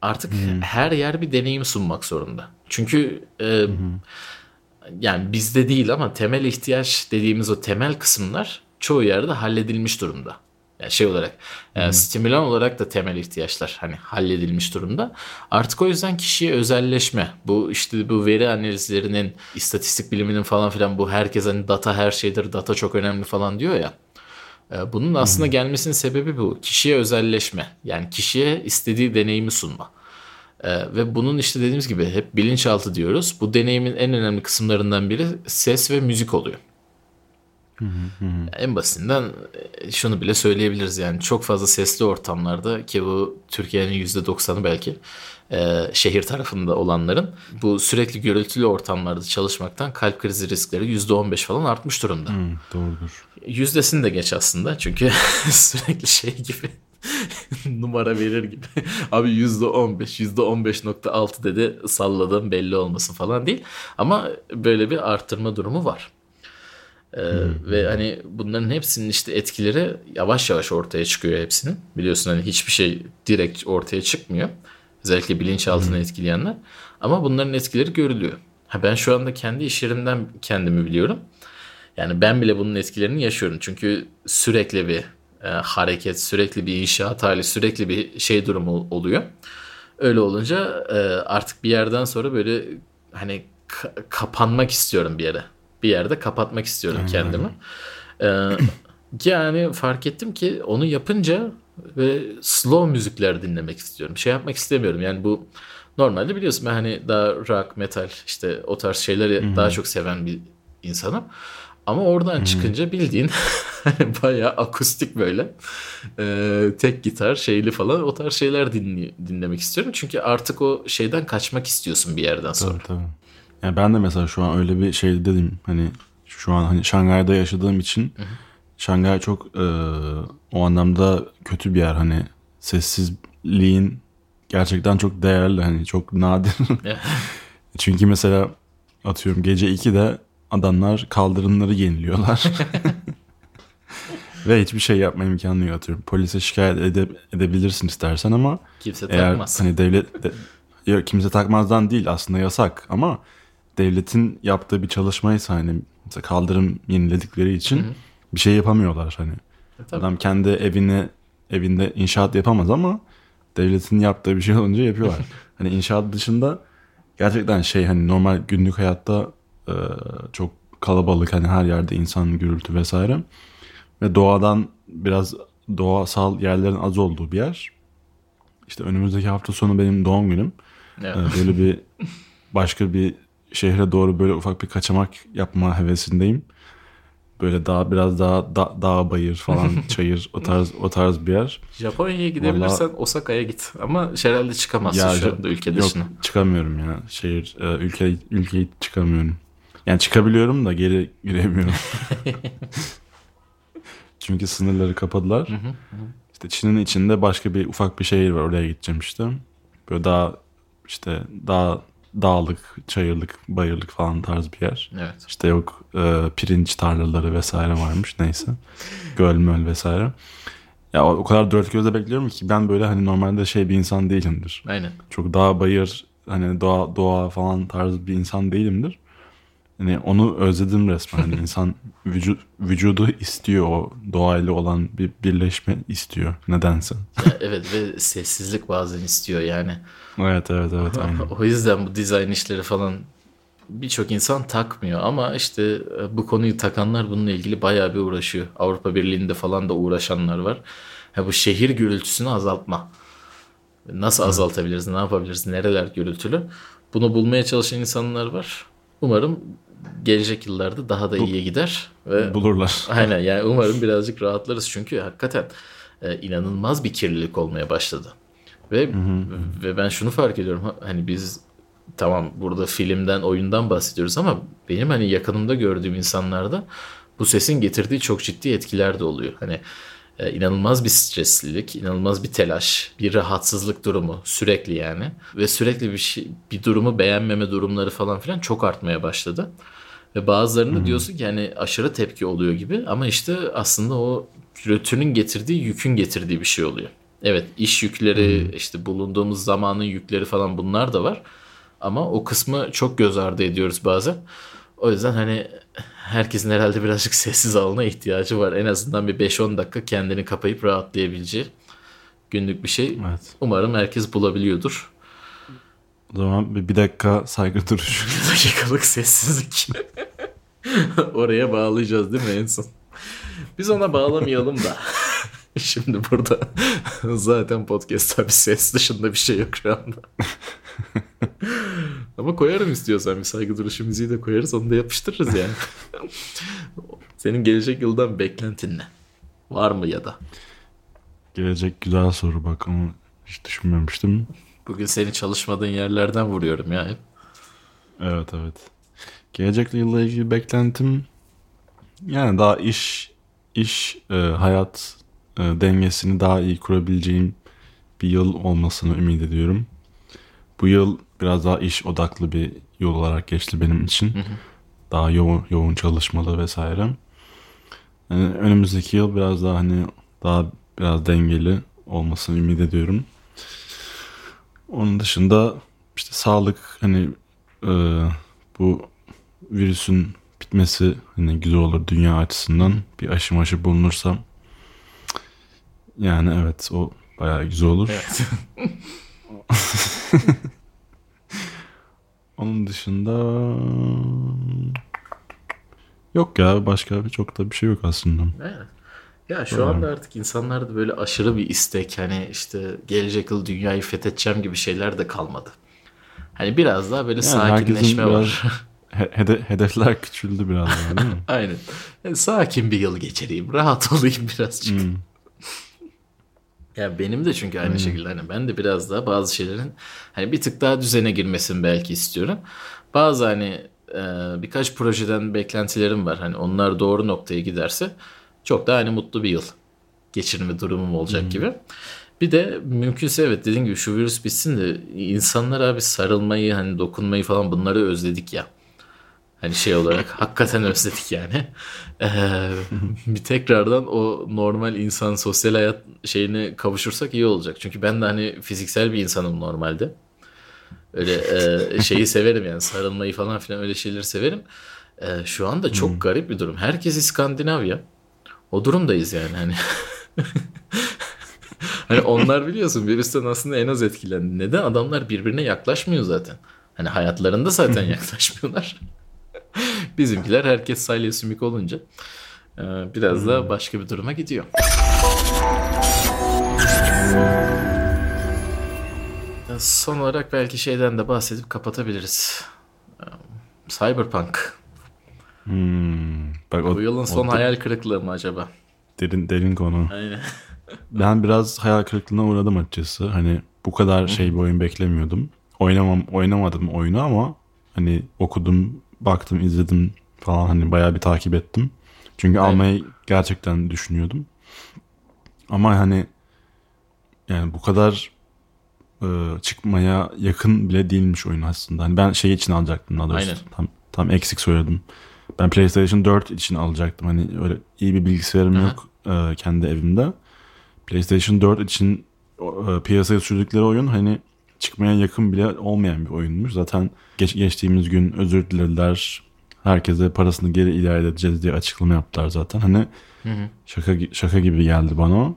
Artık her yer bir deneyim sunmak zorunda. Çünkü e, yani bizde değil ama temel ihtiyaç dediğimiz o temel kısımlar çoğu yerde halledilmiş durumda. Yani şey olarak e, stimülan olarak da temel ihtiyaçlar hani halledilmiş durumda. Artık o yüzden kişiye özelleşme. Bu işte bu veri analizlerinin, istatistik biliminin falan filan bu herkes hani data her şeydir, data çok önemli falan diyor ya. E, Bunun aslında gelmesinin sebebi bu. Kişiye özelleşme. Yani kişiye istediği deneyimi sunma. Ee, ve bunun işte dediğimiz gibi hep bilinçaltı diyoruz. Bu deneyimin en önemli kısımlarından biri ses ve müzik oluyor. En basitinden e, şunu bile söyleyebiliriz yani çok fazla sesli ortamlarda ki bu Türkiye'nin %90'ı belki e, şehir tarafında olanların bu sürekli gürültülü ortamlarda çalışmaktan kalp krizi riskleri %15 falan artmış durumda. Hı, doğrudur. Yüzdesini de geç aslında çünkü [LAUGHS] sürekli şey gibi [LAUGHS] numara verir gibi. Abi yüzde on beş, yüzde on beş nokta altı dedi salladım belli olmasın falan değil. Ama böyle bir arttırma durumu var. Ee, Ve hani bunların hepsinin işte etkileri yavaş yavaş ortaya çıkıyor hepsinin. Biliyorsun hani hiçbir şey direkt ortaya çıkmıyor. Özellikle bilinçaltını etkileyenler. Ama bunların etkileri görülüyor. Ha ben şu anda kendi iş yerimden kendimi biliyorum. Yani ben bile bunun etkilerini yaşıyorum. Çünkü sürekli bir e, hareket, sürekli bir inşaat hali, sürekli bir şey durumu oluyor. Öyle olunca e, artık bir yerden sonra böyle hani ka- kapanmak istiyorum bir yere. Bir yerde kapatmak istiyorum kendimi. E, yani fark ettim ki onu yapınca ve slow müzikler dinlemek istiyorum. Şey yapmak istemiyorum. Yani bu normalde biliyorsun ben hani daha rock, metal işte o tarz şeyleri daha çok seven bir insanım. Ama oradan çıkınca bildiğin [LAUGHS] bayağı akustik böyle e, tek gitar şeyli falan o tarz şeyler dinli, dinlemek istiyorum. Çünkü artık o şeyden kaçmak istiyorsun bir yerden sonra. Tabii tabii. Yani ben de mesela şu an öyle bir şey dedim hani şu an hani Şangay'da yaşadığım için Şangay çok e, o anlamda kötü bir yer hani sessizliğin gerçekten çok değerli hani çok nadir. [LAUGHS] Çünkü mesela atıyorum gece 2'de adamlar kaldırımları yeniliyorlar. [LAUGHS] Ve hiçbir şey yapma imkanı yok atıyorum. Polise şikayet ede- edebilirsin istersen ama Kimse eğer takmaz. hani devlet de, yok kimse takmazdan değil aslında yasak ama devletin yaptığı bir çalışmaysa hani mesela kaldırım yeniledikleri için bir şey yapamıyorlar hani. E, tabii. Adam kendi evini evinde inşaat yapamaz ama devletin yaptığı bir şey olunca yapıyorlar. [LAUGHS] hani inşaat dışında gerçekten şey hani normal günlük hayatta e, çok kalabalık hani her yerde insan gürültü vesaire ve doğadan biraz doğasal yerlerin az olduğu bir yer. İşte önümüzdeki hafta sonu benim doğum günüm. Evet. Ee, Böyle bir [LAUGHS] başka bir şehre doğru böyle ufak bir kaçamak yapma hevesindeyim. Böyle daha biraz daha da, dağ bayır falan [LAUGHS] çayır o tarz o tarz bir yer. Japonya'ya gidebilirsen Osaka'ya git. Ama herhalde çıkamazsın Ya, şu anda ülke Yok dışına. çıkamıyorum ya. Şehir e, ülke ülkeyi çıkamıyorum. Yani çıkabiliyorum da geri giremiyorum. [LAUGHS] [LAUGHS] Çünkü sınırları kapadılar. İşte Çin'in içinde başka bir ufak bir şehir var. Oraya gideceğim işte. Böyle daha işte daha dağlık, çayırlık, bayırlık falan tarz bir yer. Evet. İşte yok e, pirinç tarlaları vesaire varmış neyse. Göl möl vesaire. Ya o, kadar dört gözle bekliyorum ki ben böyle hani normalde şey bir insan değilimdir. Aynen. Çok dağ bayır hani doğa doğa falan tarzı bir insan değilimdir. Hani onu özledim resmen. Hani insan vücut, vücudu istiyor o doğayla olan bir birleşme istiyor nedense. Ya evet ve sessizlik bazen istiyor yani. Evet evet evet aynen. O yüzden bu dizayn işleri falan birçok insan takmıyor ama işte e, bu konuyu takanlar bununla ilgili bayağı bir uğraşıyor. Avrupa Birliği'nde falan da uğraşanlar var. Ha, bu şehir gürültüsünü azaltma. Nasıl azaltabiliriz, ne yapabiliriz, nereler gürültülü? Bunu bulmaya çalışan insanlar var. Umarım gelecek yıllarda daha da iyiye gider. Ve Bulurlar. Aynen yani umarım birazcık rahatlarız çünkü hakikaten e, inanılmaz bir kirlilik olmaya başladı. Ve ve ben şunu fark ediyorum ha- hani biz tamam burada filmden oyundan bahsediyoruz ama benim hani yakınımda gördüğüm insanlarda bu sesin getirdiği çok ciddi etkiler de oluyor. Hani e, inanılmaz bir streslilik, inanılmaz bir telaş, bir rahatsızlık durumu sürekli yani ve sürekli bir şey, bir durumu beğenmeme durumları falan filan çok artmaya başladı. Ve bazılarında diyorsun ki yani aşırı tepki oluyor gibi ama işte aslında o gürültünün getirdiği yükün getirdiği bir şey oluyor. Evet iş yükleri işte bulunduğumuz zamanın yükleri falan bunlar da var. Ama o kısmı çok göz ardı ediyoruz bazen. O yüzden hani herkesin herhalde birazcık [LAUGHS] sessiz alana ihtiyacı var. En azından bir 5-10 dakika kendini kapayıp rahatlayabileceği günlük bir şey. Evet. Umarım herkes bulabiliyordur. O zaman bir, dakika saygı duruşu. [LAUGHS] Bir dakikalık sessizlik. [LAUGHS] Oraya bağlayacağız değil mi en son? Biz ona bağlamayalım da. Şimdi burada zaten podcast'ta bir ses dışında bir şey yok şu anda. Ama koyarım istiyorsan bir saygı duruşu müziği de koyarız onu da yapıştırırız yani. [LAUGHS] Senin gelecek yıldan beklentin ne? Var mı ya da? Gelecek güzel soru bak ama hiç düşünmemiştim. Bugün seni çalışmadığın yerlerden vuruyorum ya. hep. Evet evet. Gelecek yılla ilgili beklentim yani daha iş iş e, hayat e, dengesini daha iyi kurabileceğim bir yıl olmasını ümit ediyorum. Bu yıl biraz daha iş odaklı bir yıl olarak geçti benim için. Daha yoğun yoğun çalışmalı vesaire. Yani önümüzdeki yıl biraz daha hani daha biraz dengeli olmasını ümit ediyorum. Onun dışında işte sağlık hani e, bu virüsün bitmesi hani güzel olur dünya açısından bir aşı maşı bulunursa yani evet o bayağı güzel olur. Evet. [LAUGHS] [LAUGHS] Onun dışında yok ya başka bir çok da bir şey yok aslında. Evet. Ya şu anda artık insanlarda böyle aşırı bir istek hani işte gelecek yıl dünyayı fethedeceğim gibi şeyler de kalmadı. Hani biraz daha böyle Yani sakinleşme var. he- hede- hedefler küçüldü biraz daha değil mi? [LAUGHS] Aynen. Yani sakin bir yıl geçireyim. Rahat [LAUGHS] olayım birazcık. Hmm. Ya benim de çünkü aynı şekilde hani ben de biraz daha bazı şeylerin hani bir tık daha düzene girmesini belki istiyorum. Bazı hani e, birkaç projeden beklentilerim var. Hani onlar doğru noktaya giderse çok daha hani mutlu bir yıl geçirme durumum olacak gibi. Bir de mümkünse evet dediğim gibi şu virüs bitsin de insanlar abi sarılmayı hani dokunmayı falan bunları özledik ya. Hani şey olarak [LAUGHS] hakikaten özledik yani. Ee, bir tekrardan o normal insan sosyal hayat şeyine kavuşursak iyi olacak. Çünkü ben de hani fiziksel bir insanım normalde. Öyle e, şeyi [LAUGHS] severim yani sarılmayı falan filan öyle şeyleri severim. E, şu anda çok garip bir durum. Herkes İskandinavya. O durumdayız yani hani. [LAUGHS] hani onlar biliyorsun virüsten aslında en az etkilendi. Neden? Adamlar birbirine yaklaşmıyor zaten. Hani hayatlarında zaten yaklaşmıyorlar. Bizimkiler herkes salya sümük olunca e, biraz da başka bir duruma gidiyor. E, Son olarak belki şeyden de bahsedip kapatabiliriz. E, Cyberpunk. Hmm. Bak o, Bu yılın son o hayal kırıklığı mı acaba? derin derin konu. Aynen. [LAUGHS] Ben biraz hayal kırıklığına uğradım açıkçası. Hani bu kadar şey bir oyun beklemiyordum. Oynamam oynamadım oyunu ama hani okudum, baktım, izledim falan hani bayağı bir takip ettim. Çünkü Aynen. almayı gerçekten düşünüyordum. Ama hani yani bu kadar e, çıkmaya yakın bile değilmiş oyun aslında. Hani ben şey için alacaktım daha doğrusu. Aynen. Tam, tam eksik söyledim. Ben PlayStation 4 için alacaktım. Hani öyle iyi bir bilgisayarım Aha. yok e, kendi evimde. PlayStation 4 için e, piyasaya sürdükleri oyun hani çıkmaya yakın bile olmayan bir oyunmuş. Zaten geç, geçtiğimiz gün özür dilediler. Herkese parasını geri iade edeceğiz diye açıklama yaptılar zaten. Hani şaka gi- şaka gibi geldi bana o.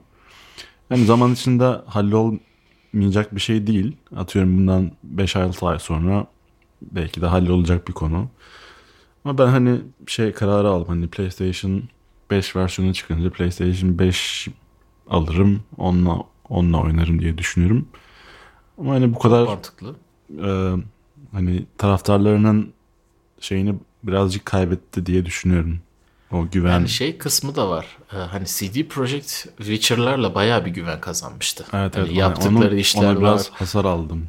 Yani zaman içinde hallolmayacak bir şey değil. Atıyorum bundan 5-6 ay sonra belki de hallolacak bir konu. Ama ben hani şey kararı aldım. Hani PlayStation 5 versiyonu çıkınca PlayStation 5 alırım. Onunla onunla oynarım diye düşünüyorum. Ama hani bu kadar Mantıklı. e, hani taraftarlarının şeyini birazcık kaybetti diye düşünüyorum. O güven. Yani şey kısmı da var. Ee, Hani CD Projekt Witcher'larla bayağı bir güven kazanmıştı. evet evet. yaptıkları Onun- işler ona biraz var. hasar aldım.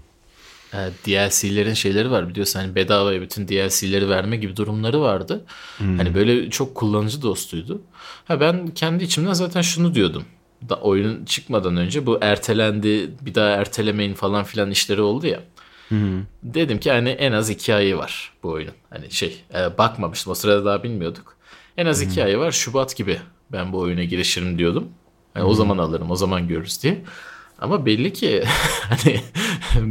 Ee, DLC'lerin şeyleri var biliyorsun hani bedavaya bütün DLC'leri verme gibi durumları vardı. Hani böyle çok kullanıcı dostuydu. Ha ben kendi içimden zaten şunu diyordum. Da oyunun çıkmadan önce bu ertelendi bir daha ertelemeyin falan filan işleri oldu ya. Dedim ki hani en az iki ayı var bu oyunun. Hani şey e, bakmamıştım o sırada daha bilmiyorduk. En az iki ayı var Şubat gibi ben bu oyuna girişirim diyordum. Hani o zaman alırım o zaman görürüz diye. Ama belli ki [LAUGHS] hani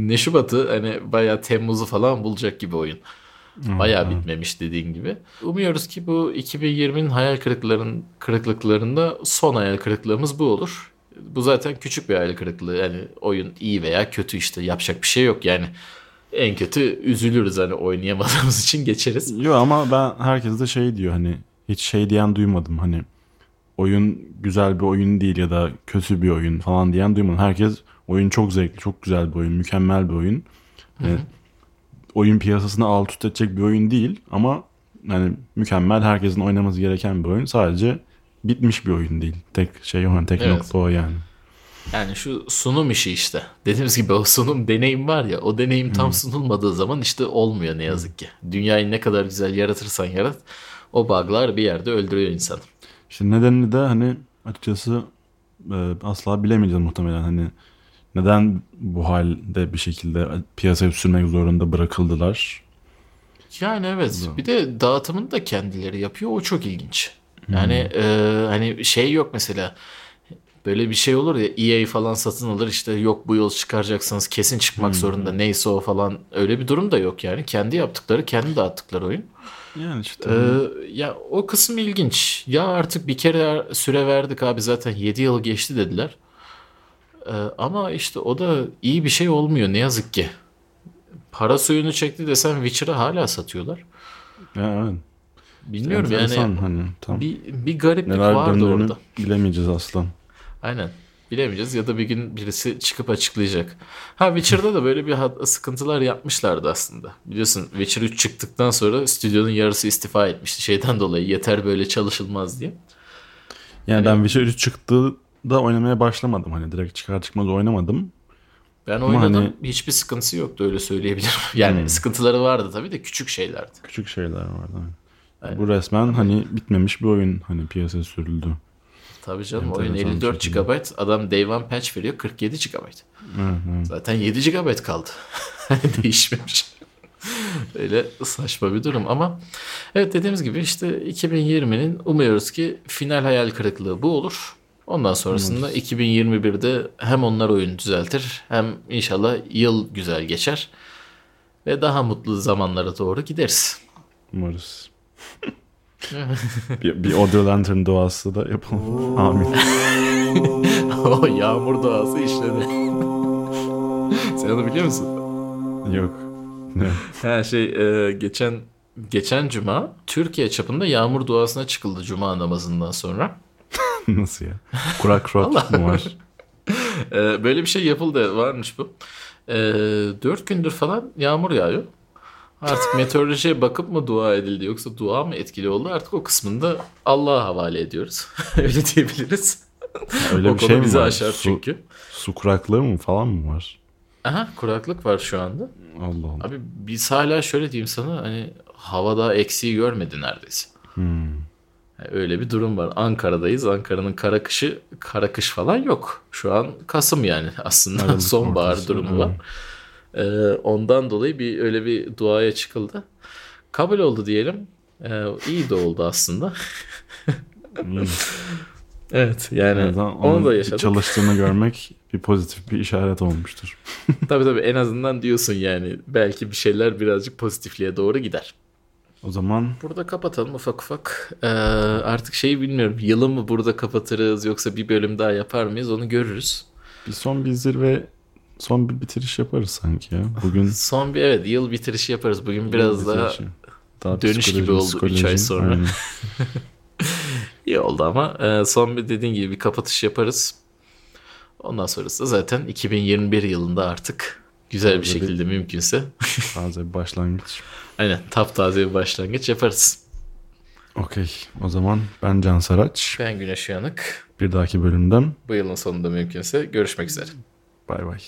ne Şubat'ı hani bayağı Temmuz'u falan bulacak gibi oyun. Bayağı bitmemiş dediğin gibi. Umuyoruz ki bu 2020'nin hayal kırıkların, kırıklıklarında son hayal kırıklığımız bu olur. Bu zaten küçük bir hayal kırıklığı. Yani oyun iyi veya kötü işte yapacak bir şey yok yani. En kötü üzülürüz hani oynayamadığımız [LAUGHS] için geçeriz. Yok ama ben herkes de şey diyor hani hiç şey diyen duymadım hani oyun güzel bir oyun değil ya da kötü bir oyun falan diyen duymadım. Herkes oyun çok zevkli, çok güzel bir oyun, mükemmel bir oyun. Hani oyun piyasasını alt üst edecek bir oyun değil ama yani mükemmel herkesin oynaması gereken bir oyun. Sadece bitmiş bir oyun değil. Tek şey o, tek Evet. nokta o yani. Yani şu sunum işi işte. Dediğimiz gibi o sunum deneyim var ya o deneyim tam sunulmadığı zaman işte olmuyor ne yazık ki. Dünyayı ne kadar güzel yaratırsan yarat o bug'lar bir yerde öldürüyor insanı. İşte nedenini de hani açıkçası e, asla bilemeyeceğiz muhtemelen. Hani neden bu halde bir şekilde piyasaya sürmek zorunda bırakıldılar? Yani evet. Bir de dağıtımını da kendileri yapıyor. O çok ilginç. Hmm. Yani e, hani şey yok mesela. Böyle bir şey olur ya EA falan satın alır işte yok bu yıl çıkaracaksınız kesin çıkmak Hmm. zorunda neyse o falan öyle bir durum da yok yani kendi yaptıkları kendi dağıttıkları oyun. Yani işte Ee, ya o kısım ilginç. Ya artık bir kere süre verdik abi zaten 7 yıl geçti dediler. Ee, ama işte o da iyi bir şey olmuyor ne yazık ki. Para suyunu çekti desen Witcher'ı hala satıyorlar. evet. Bilmiyorum Enteresan yani hani tam bir, bir gariplik neler vardı orada. bilemeyeceğiz aslan. Aynen. Bilemeyeceğiz ya da bir gün birisi çıkıp açıklayacak. Ha Witcher'da da böyle bir sıkıntılar yapmışlardı aslında. Biliyorsun Witcher 3 çıktıktan sonra stüdyonun yarısı istifa etmişti. Şeyden dolayı yeter böyle çalışılmaz diye. Yani ben Witcher 3 çıktığında oynamaya başlamadım. Hani direkt çıkar çıkmaz oynamadım. Ben Ama oynadım. hani- Hiçbir sıkıntısı yoktu öyle söyleyebilirim. [LAUGHS] Yani sıkıntıları vardı tabii de küçük şeylerdi. Küçük şeyler vardı. hani. Aynen. Bu resmen hani bitmemiş bir oyun hani piyasaya sürüldü. Tabii canım oyun Enteresan 54 bir şekilde. GB adam day one patch veriyor 47 GB. Evet, evet. Zaten 7 GB kaldı. [LAUGHS] Değişmemiş. [LAUGHS] Öyle saçma bir durum ama evet dediğimiz gibi işte 2020'nin umuyoruz ki final hayal kırıklığı bu olur. Ondan sonrasında 2021'de hem onlar oyun düzeltir hem inşallah yıl güzel geçer ve daha mutlu zamanlara doğru gideriz. Umarız. [LAUGHS] bir, bir Audio Lantern doğası da yapalım. Amin. [LAUGHS] o yağmur doğası işledi. [LAUGHS] Sen onu biliyor musun? Yok. Ne? Ha şey e, geçen geçen cuma Türkiye çapında yağmur duasına çıkıldı cuma namazından sonra. [LAUGHS] Nasıl ya? Kurak rot mu var? [LAUGHS] E, böyle bir şey yapıldı varmış bu. E, 4 gündür falan yağmur yağıyor. Artık [LAUGHS] meteorolojiye bakıp mı dua edildi yoksa dua mı etkili oldu artık o kısmında Allah'a havale ediyoruz. Öyle diyebiliriz. Öyle o bir şey mi bizi var? aşar Su, çünkü. su kuraklığı mı falan mı var? Aha kuraklık var şu anda. Allah Allah. Abi biz hala şöyle diyeyim sana hani havada eksiği görmedi neredeyse. Hmm. Yani öyle bir durum var. Ankara'dayız. Ankara'nın kara kışı, kara kış falan yok. Şu an Kasım yani [LAUGHS] aslında Aralık [LAUGHS] sonbahar ortası, durumu var. Ee, ondan dolayı bir öyle bir duaya çıkıldı. Kabul oldu diyelim. Ee, iyi de oldu aslında. İyi. [LAUGHS] Evet yani azından onu da yaşadık. çalıştığını görmek bir pozitif bir işaret olmuştur. tabii tabii en azından diyorsun yani belki bir şeyler birazcık pozitifliğe doğru gider. O zaman Burada kapatalım ufak ufak. Ee, artık şeyi bilmiyorum. Yılı mı burada kapatırız yoksa bir bölüm daha yapar mıyız onu görürüz. bir son bir zirve son bir bitiriş yaparız sanki ya. Bugün [LAUGHS] Son bir evet yıl bitirişi yaparız. Bugün biraz daha bitirişi. Daha dönüş psikoloji, gibi oldu üç psikoloji. ay sonra. [LAUGHS] İyi oldu ama e, son bir dediğin gibi bir kapatış yaparız. Ondan sonrası da zaten 2021 yılında artık güzel bir şekilde mümkünse [LAUGHS] Taze bir başlangıç. aynen taptaze bir başlangıç yaparız. Okey. O zaman ben Can Saraç. Ben Güneş Uyanık. Bir dahaki bölümden Bu yılın sonunda mümkünse görüşmek üzere. bay bay.